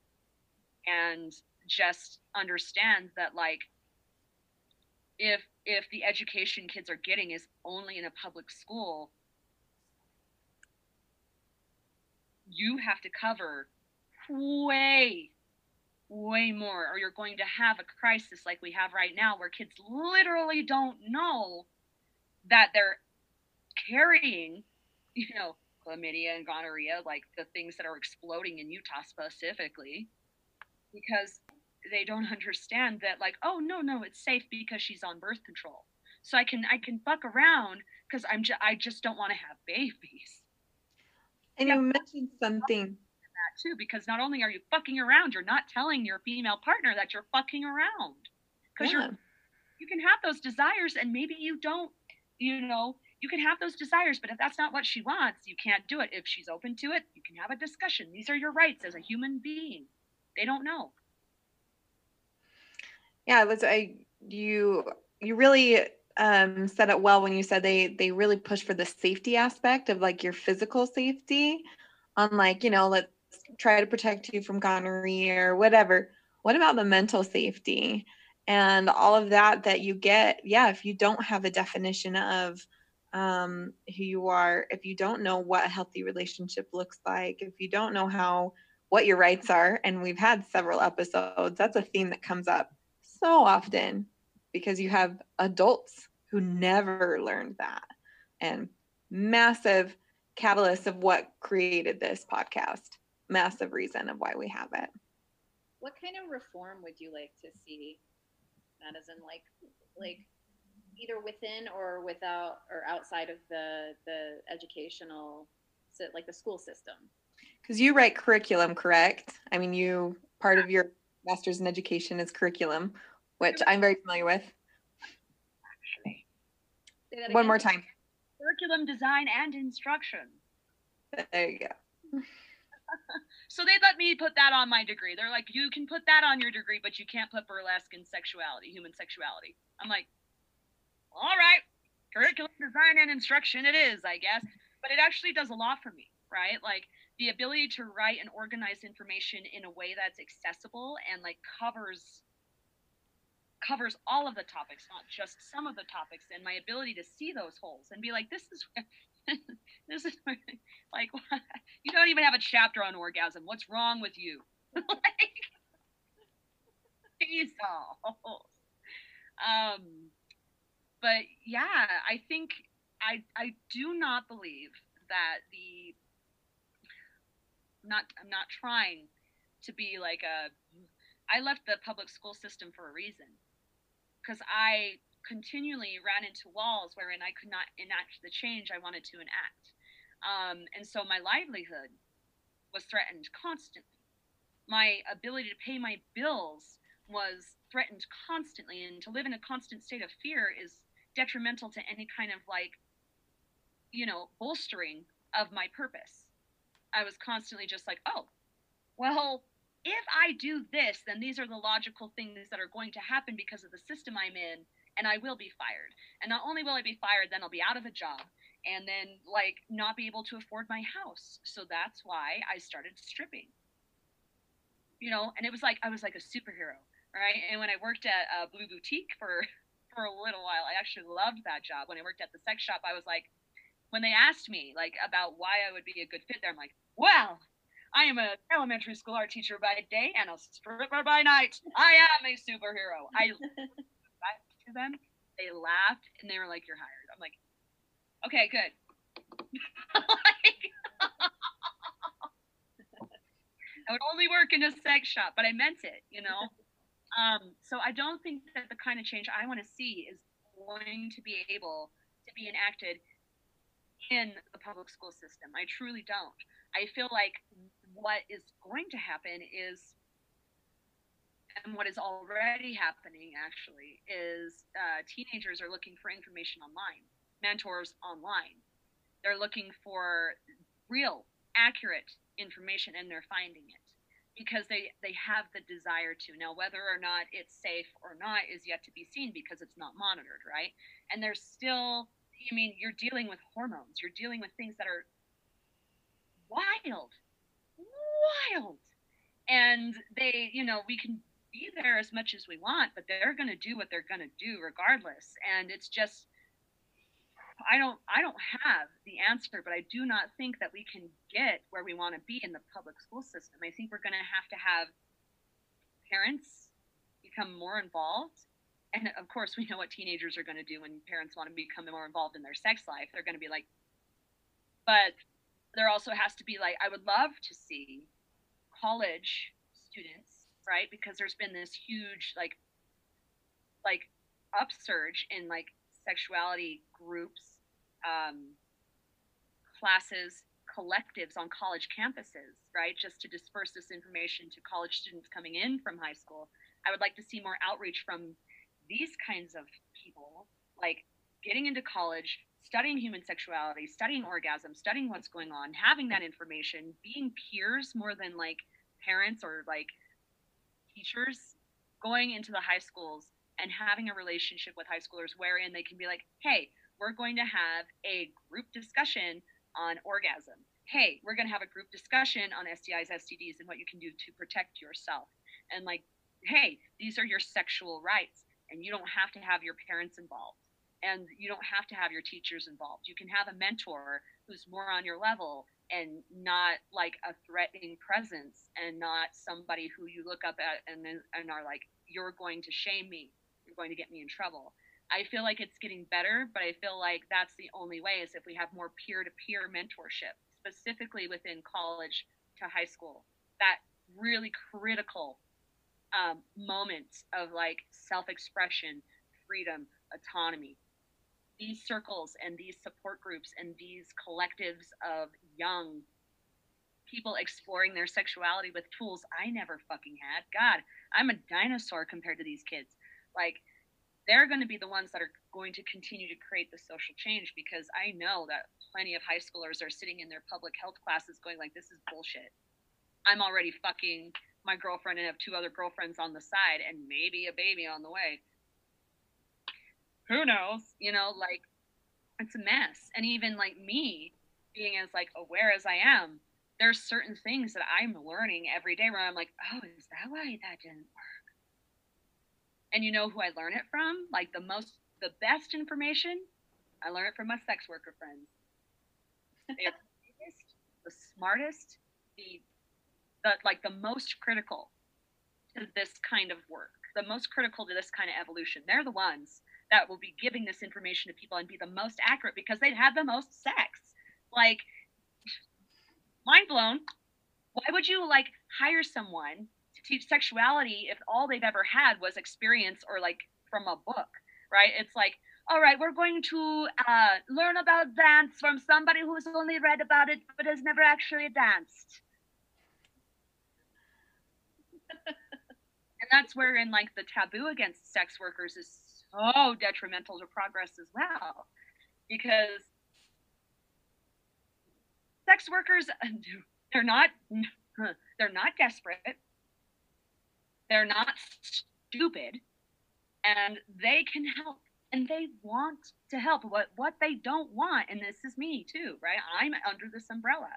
and just understand that like if if the education kids are getting is only in a public school you have to cover way way more or you're going to have a crisis like we have right now where kids literally don't know that they're carrying you know chlamydia and gonorrhea like the things that are exploding in utah specifically because they don't understand that like oh no no it's safe because she's on birth control so i can i can fuck around because i'm just i just don't want to have babies And you mentioned something. Too because not only are you fucking around you're not telling your female partner that you're fucking around. Because Yeah. you're you can have those desires and maybe you don't you know you can have those desires but if that's not what she wants you can't do it. If she's open to it you can have a discussion. These are your rights as a human being. They don't know. Yeah, Liz, I you you really um, said it well when you said they they really push for the safety aspect of like your physical safety, on like you know let's try to protect you from gonorrhea or whatever. What about the mental safety and all of that that you get? Yeah, if you don't have a definition of um, who you are, if you don't know what a healthy relationship looks like, if you don't know how what your rights are, and we've had several episodes, that's a theme that comes up so often because you have adults who never learned that and massive catalyst of what created this podcast massive reason of why we have it. What kind of reform would you like to see, Madison? Like, like either within or without or outside of the the educational, si- like the school system. because you write curriculum correct? I mean you part of your master's in education is curriculum which i'm very familiar with. Actually. Say that one again? more time. Curriculum design and instruction. There you go so they let me put that on my degree. They're like you can put that on your degree but you can't put burlesque and sexuality human sexuality. I'm like all right. Curriculum design and instruction it is i guess. But it actually does a lot for me right? Like the ability to write and organize information in a way that's accessible and like covers covers all of the topics not just some of the topics and my ability to see those holes and be like this is this is like you don't even have a chapter on orgasm. What's wrong with you? Like Jesus. um but yeah i think i i do not believe that the not i'm not trying to be like a i left the public school system for a reason. Because i continually ran into walls wherein i could not enact the change i wanted to enact. Um, and so my livelihood was threatened constantly. My ability to pay my bills was threatened constantly and to live in a constant state of fear is detrimental to any kind of like you know bolstering of my purpose. I was constantly just like oh well if i do this then these are the logical things that are going to happen because of the system i'm in and i will be fired. And not only will i be fired then i'll be out of a job and then like not be able to afford my house. So that's why i started stripping. You know and it was like i was like a superhero right? And when i worked at uh, blue boutique for for a little while i actually loved that job. When i worked at the sex shop i was like when they asked me like about why i would be a good fit there i'm like well i am an elementary school art teacher by day and a stripper by night. I am a superhero. I to them they laughed and they were like you're hired i'm like okay good like, I would only work in a sex shop, but I meant it, you know. Um, so I don't think that the kind of change I want to see is going to be able to be enacted in the public school system. I truly don't. I feel like what is going to happen is, and what is already happening actually, is uh, teenagers are looking for information online, mentors online. They're looking for real, accurate information, and they're finding it because they they have the desire to. Now whether or not it's safe or not is yet to be seen because it's not monitored right? And there's still i mean you're dealing with hormones. You're dealing with things that are wild wild. And they you know we can be there as much as we want but they're going to do what they're going to do regardless and it's just I don't I don't have the answer, but I do not think that we can get where we want to be in the public school system. I think we're going to have to have parents become more involved. And of course, we know what teenagers are going to do when parents want to become more involved in their sex life. They're going to be like, but there also has to be like, I would love to see college students, right? Because there's been this huge like, like upsurge in like sexuality groups, um, classes, collectives on college campuses, right? Just to disperse this information to college students coming in from high school. I would like to see more outreach from these kinds of people, like getting into college, studying human sexuality, studying orgasm, studying what's going on, having that information, being peers more than like parents or like teachers, going into the high schools and having a relationship with high schoolers wherein they can be like, hey, we're going to have a group discussion on orgasm. Hey, we're going to have a group discussion on STIs, STDs, and what you can do to protect yourself. And like, hey, these are your sexual rights, and you don't have to have your parents involved, and you don't have to have your teachers involved. You can have a mentor who's more on your level and not like a threatening presence, and not somebody who you look up at and and are like, you're going to shame me you're going to get me in trouble. I feel like it's getting better, but I feel like that's the only way is if we have more peer to peer mentorship, specifically within college to high school. That really critical um, moments of like self expression, freedom, autonomy. These circles and these support groups and these collectives of young people exploring their sexuality with tools I never fucking had. God, I'm a dinosaur compared to these kids like they're going to be the ones that are going to continue to create the social change because I know that plenty of high schoolers are sitting in their public health classes going like this is bullshit. I'm already fucking my girlfriend and have two other girlfriends on the side and maybe a baby on the way. Who knows? You know, like it's a mess. And even like me being as like aware as I am, there's certain things that I'm learning every day where I'm like, oh, is that why that didn't work? And you know who I learn it from? Like the most, the best information, I learn it from my sex worker friends. They're the biggest, the smartest, the, the like the most critical to this kind of work, the most critical to this kind of evolution. They're the ones that will be giving this information to people and be the most accurate because they've had the most sex. Like, mind blown. Why would you like hire someone to teach sexuality if all they've ever had was experience or like from a book, right? It's like, all right, we're going to uh, learn about dance from somebody who's only read about it but has never actually danced. and that's wherein like the taboo against sex workers is so detrimental to progress as well, because sex workers they're not they're not desperate they're not stupid and they can help and they want to help. What what they don't want, and this is me too, right? I'm under this umbrella.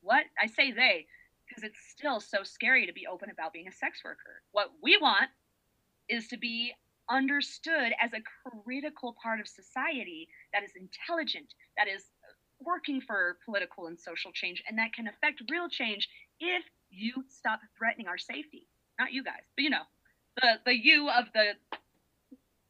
What I say they, because it's still so scary to be open about being a sex worker. What we want is to be understood as a critical part of society that is intelligent, that is working for political and social change, and that can affect real change if you stop threatening our safety not you guys, but you know, the the you of the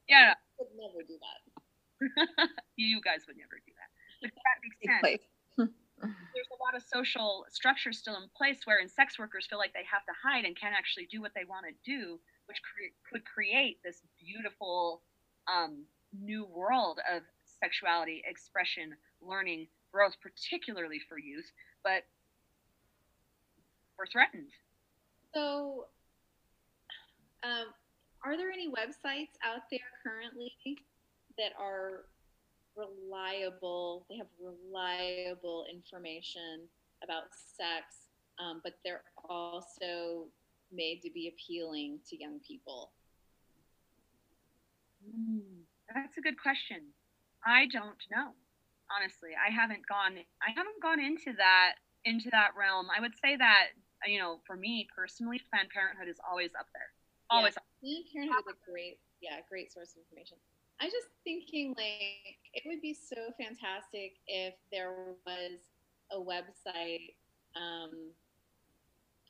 yeah. Would never do that. you guys would never do that. But that makes sense. There's a lot of social structures still in place wherein sex workers feel like they have to hide and can't actually do what they want to do which cre- could create this beautiful um, new world of sexuality, expression, learning, growth, particularly for youth. But we're threatened. So, um, are there any websites out there currently that are reliable? They have reliable information about sex, um, but they're also made to be appealing to young people? Mm, that's a good question. I don't know. Honestly, I haven't gone. I haven't gone into that into that realm. I would say that you know, for me personally, Planned Parenthood is always up there. Always. Yeah, Planned Parenthood is a great, yeah, great source of information. I was just thinking like it would be so fantastic if there was a website um,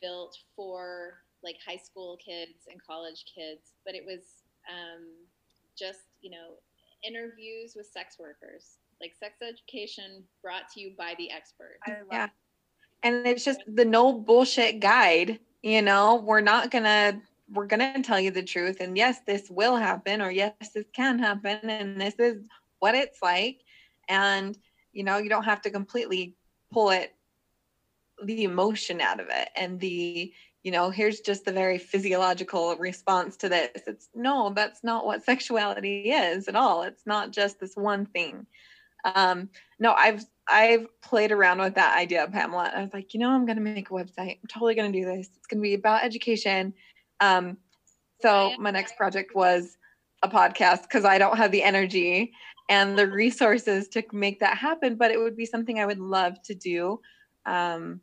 built for like high school kids and college kids, but it was um, just you know interviews with sex workers, like sex education brought to you by the experts. yeah, and it's just the no bullshit guide. You know, we're not gonna we're gonna tell you the truth, and yes, this will happen, or yes, this can happen, and this is what it's like, and you know, you don't have to completely pull it the emotion out of it and the you know, here's just the very physiological response to this. It's no, that's not what sexuality is at all. It's not just this one thing. Um, no, I've I've played around with that idea, Pamela. I was like, you know, I'm gonna make a website. I'm totally gonna do this. It's gonna be about education. Um, so my next project was a podcast because I don't have the energy and the resources to make that happen, but it would be something I would love to do. Um,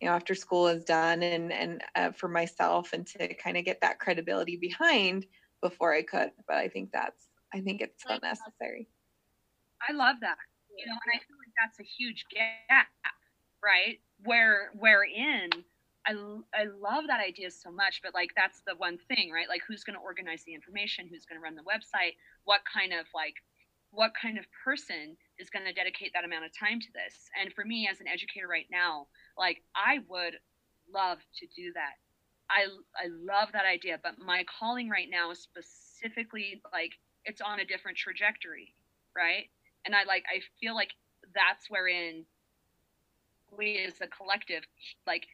you know after school is done and and uh, for myself and to kind of get that credibility behind before i could but i think that's i think it's so necessary i love that you know and i feel like that's a huge gap right where wherein I, I love that idea so much but like that's the one thing right like who's going to organize the information who's going to run the website what kind of like what kind of person is going to dedicate that amount of time to this? And for me as an educator right now like I would love to do that. I I love that idea, but my calling right now is specifically like it's on a different trajectory, right? And I like I feel like that's wherein we as a collective like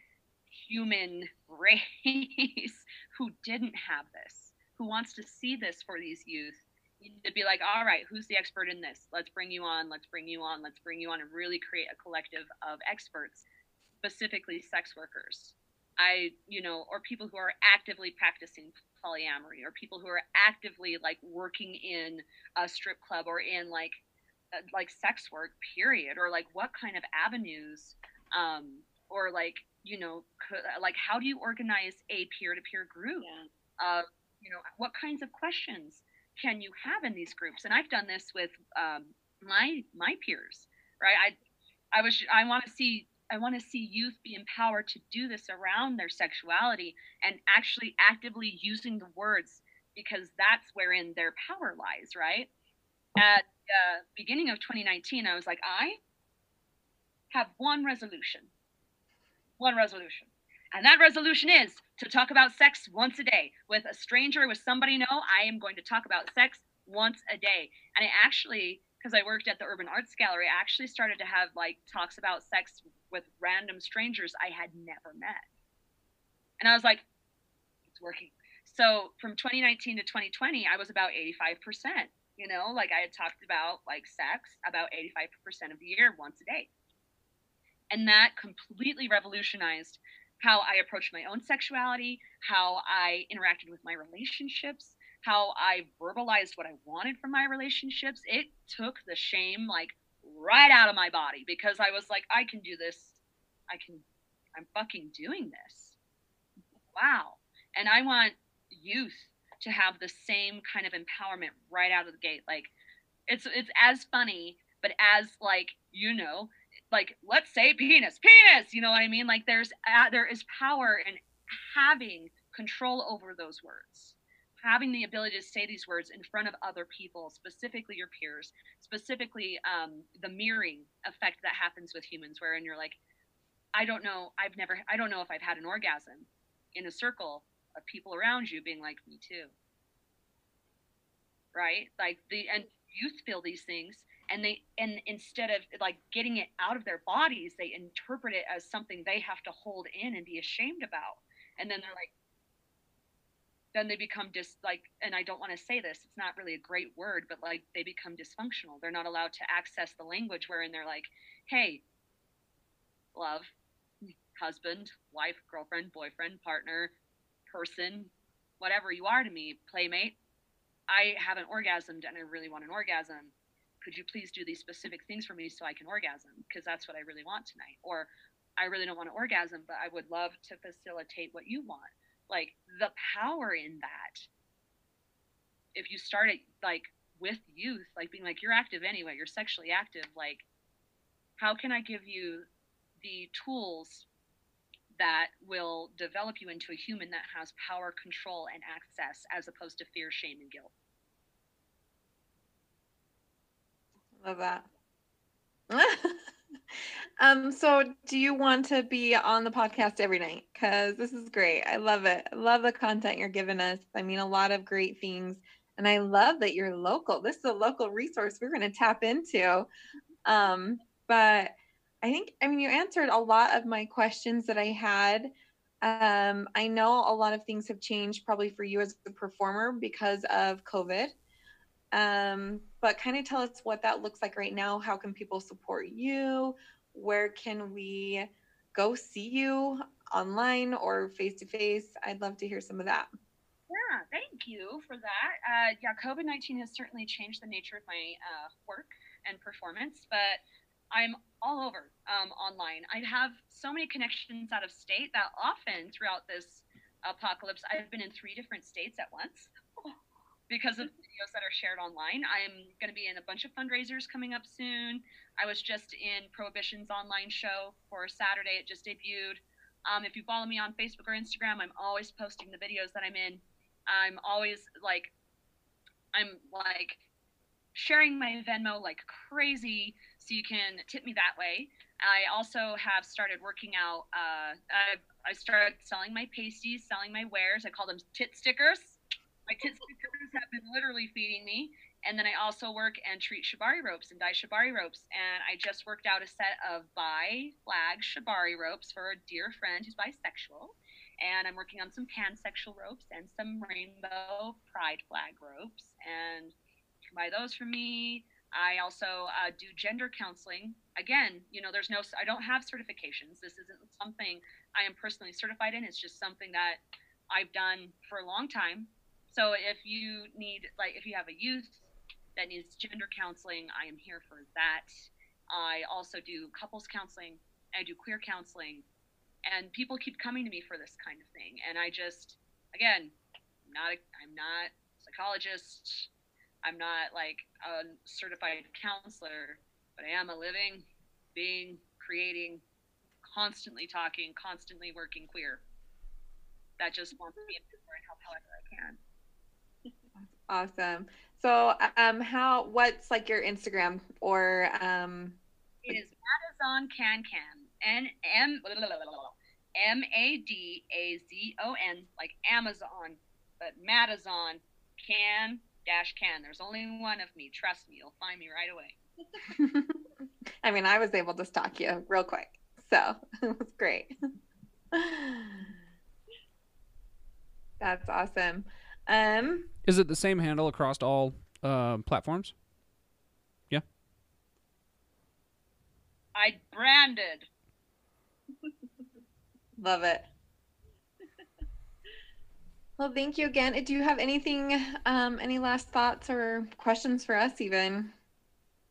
human race who didn't have this, who wants to see this for these youth, to be like, all right, who's the expert in this? Let's bring you on, let's bring you on, let's bring you on and really create a collective of experts specifically sex workers. I, you know, or people who are actively practicing polyamory, or people who are actively like working in a strip club or in like uh, like sex work, period, or like what kind of avenues, um, or like you know, could, like how do you organize a peer-to-peer group? Yeah. Uh, you know, what kinds of questions can you have in these groups? And I've done this with um, my my peers, right? I I was I want to see I want to see youth be empowered to do this around their sexuality and actually actively using the words because that's wherein their power lies, right? At the beginning of 2019, I was like, I have one resolution. One resolution. And that resolution is to talk about sex once a day with a stranger, with somebody know. I am going to talk about sex once a day. And I actually because I worked at the Urban Arts Gallery, I actually started to have like talks about sex with random strangers I had never met. And I was like, it's working. So from 2019 to 2020, I was about 85%. You know, like I had talked about like sex about 85% of the year once a day. And that completely revolutionized how I approached my own sexuality, how I interacted with my relationships, how I verbalized what I wanted from my relationships, it took the shame like right out of my body because I was like, I can do this. I can, I'm fucking doing this. Wow. And I want youth to have the same kind of empowerment right out of the gate. Like, it's it's as funny, but as like you know, like let's say penis, penis. You know what I mean? Like there's uh, there is power in having control over those words having the ability to say these words in front of other people, specifically your peers, specifically um, the mirroring effect that happens with humans, wherein you're like, I don't know, I've never, I don't know if I've had an orgasm in a circle of people around you being like, me too. Right? Like the and youth feel these things and they and instead of like getting it out of their bodies, they interpret it as something they have to hold in and be ashamed about. And then they're like then they become just like and I don't want to say this, it's not really a great word, but like they become dysfunctional. They're not allowed to access the language wherein they're like, hey, love, husband, wife, girlfriend, boyfriend, partner, person, whatever you are to me, playmate, I haven't orgasmed and I really want an orgasm. Could you please do these specific things for me so I can orgasm? Because that's what I really want tonight. Or I really don't want an orgasm, but I would love to facilitate what you want. Like the power in that. If you start it like with youth, like being like, you're active anyway, you're sexually active, like, how can I give you the tools that will develop you into a human that has power, control, and access as opposed to fear, shame, and guilt. Love that. um, so do you want to be on the podcast every night? Because this is great. I love it. I love the content you're giving us. I mean, a lot of great things. And I love that you're local. This is a local resource we're going to tap into. Um, but I think, I mean, you answered a lot of my questions that I had. Um, I know a lot of things have changed probably for you as a performer because of COVID. Um, but kind of tell us what that looks like right now. How can people support you? Where can we go see you online or face to face? I'd love to hear some of that. Yeah, thank you for that. Uh, yeah, COVID 19 has certainly changed the nature of my uh, work and performance, but I'm all over um, online. I have so many connections out of state that often throughout this apocalypse, I've been in three different states at once because of videos that are shared online. I'm going to be in a bunch of fundraisers coming up soon. I was just in Prohibition's online show for Saturday. It just debuted. Um, if you follow me on Facebook or Instagram, I'm always posting the videos that I'm in. I'm always like, I'm like sharing my Venmo like crazy so you can tip me that way. I also have started working out. Uh, I, I started selling my pasties, selling my wares. I call them tit stickers. My stickers have been literally feeding me. And then I also work and treat shibari ropes and dye shibari ropes. And I just worked out a set of bi flag shibari ropes for a dear friend who's bisexual. And I'm working on some pansexual ropes and some rainbow pride flag ropes. And buy those for me. I also uh, do gender counseling. Again, you know, there's no, I don't have certifications. This isn't something I am personally certified in. It's just something that I've done for a long time. So if you need, like, if you have a youth that needs gender counseling, I am here for that. I also do couples counseling. I do queer counseling, and people keep coming to me for this kind of thing. And I just, again, I'm not, a, I'm not a psychologist. I'm not like a certified counselor, but I am a living being, creating, constantly talking, constantly working queer. That just wants to be empowered and help however I can. Awesome. So, um, how? What's like your Instagram or um? It is Madazon Can Can. N M M A D A Z O N like Amazon, but Madazon Can dash can. There's only one of me. Trust me, you'll find me right away. I mean, I was able to stalk you real quick, so it was great. That's awesome. Um, Is it the same handle across all uh, platforms? Yeah. I branded. love it. Well, thank you again. Do you have anything, um, any last thoughts or questions for us, even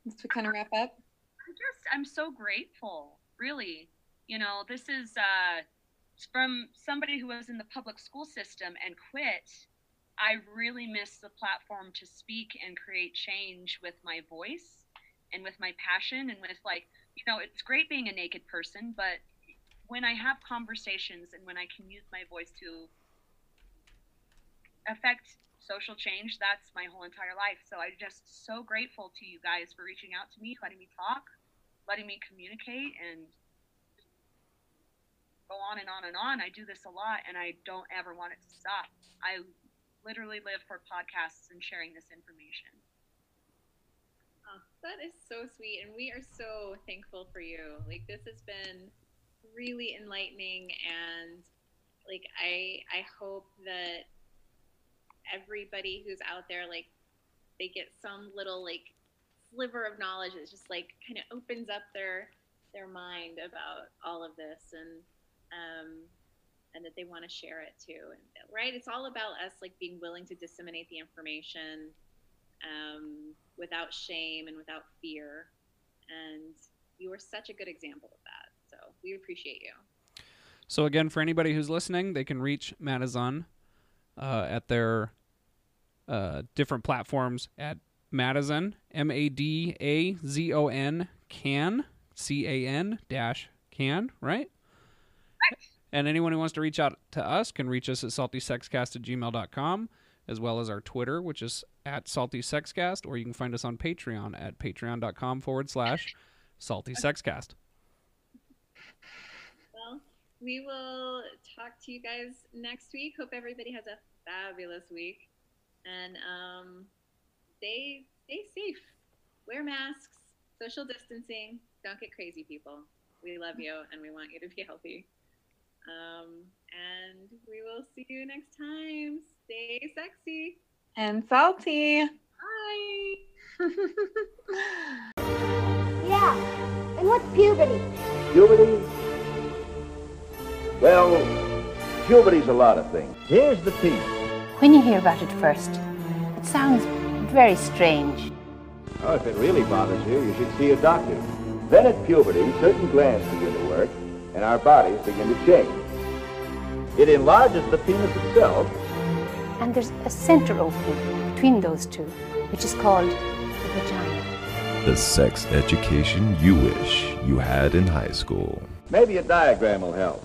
as we kind of wrap up? I'm just, I'm so grateful, really. You know, this is uh, from somebody who was in the public school system and quit. I really miss the platform to speak and create change with my voice and with my passion and with, like, you know, it's great being a naked person, but when I have conversations and when I can use my voice to affect social change, that's my whole entire life. So I'm just so grateful to you guys for reaching out to me, letting me talk, letting me communicate, and go on and on and on. I do this a lot and I don't ever want it to stop. I literally live for podcasts and sharing this information. Oh, that is so sweet. And we are so thankful for you. Like, this has been really enlightening. And, like, I, I hope that everybody who's out there, like, they get some little, like, sliver of knowledge that just, like, kind of opens up their, their mind about all of this. And, um, and that they want to share it too. Right? It's all about us like being willing to disseminate the information um, without shame and without fear. And you are such a good example of that. So we appreciate you. So again, for anybody who's listening, they can reach Madazon uh, at their uh, different platforms at Madazon, M A D A Z O N, can, C A N dash can, right? And anyone who wants to reach out to us can reach us at saltysexcast at gmail.com, as well as our Twitter, which is at saltysexcast, or you can find us on Patreon at patreon.com forward slash saltysexcast. Well, we will talk to you guys next week. Hope everybody has a fabulous week. And um, stay, stay safe. Wear masks, social distancing. Don't get crazy, people. We love you and we want you to be healthy. Um, and we will see you next time. Stay sexy. And salty. Bye. Yeah. And what's puberty? Puberty? Well, puberty's a lot of things. Here's the piece. When you hear about it first, it sounds very strange. Oh, if it really bothers you, you should see a doctor. Then at puberty, certain glands begin to work, and our bodies begin to change. It enlarges the penis itself. And there's a center opening between those two, which is called the vagina. The sex education you wish you had in high school. Maybe a diagram will help.